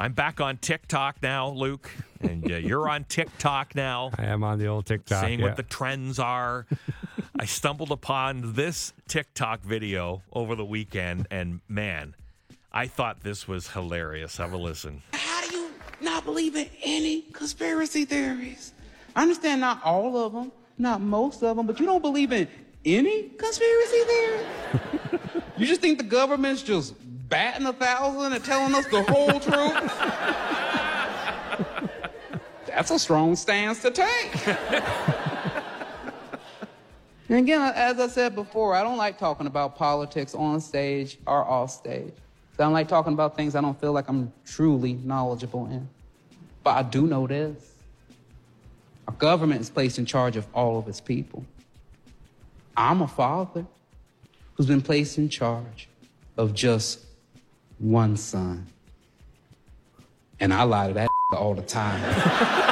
I'm back on TikTok now, Luke, and uh, you're on TikTok now. I am on the old TikTok. Seeing yeah. what the trends are. I stumbled upon this TikTok video over the weekend, and man, I thought this was hilarious. Have a listen. How do you not believe in any conspiracy theories? I understand not all of them, not most of them, but you don't believe in any conspiracy theory? you just think the government's just batting a thousand and telling us the whole truth? That's a strong stance to take. and again, as I said before, I don't like talking about politics on stage or off stage. I don't like talking about things I don't feel like I'm truly knowledgeable in. But I do know this. Our government is placed in charge of all of its people. I'm a father who's been placed in charge of just one son. And I lie to that all the time.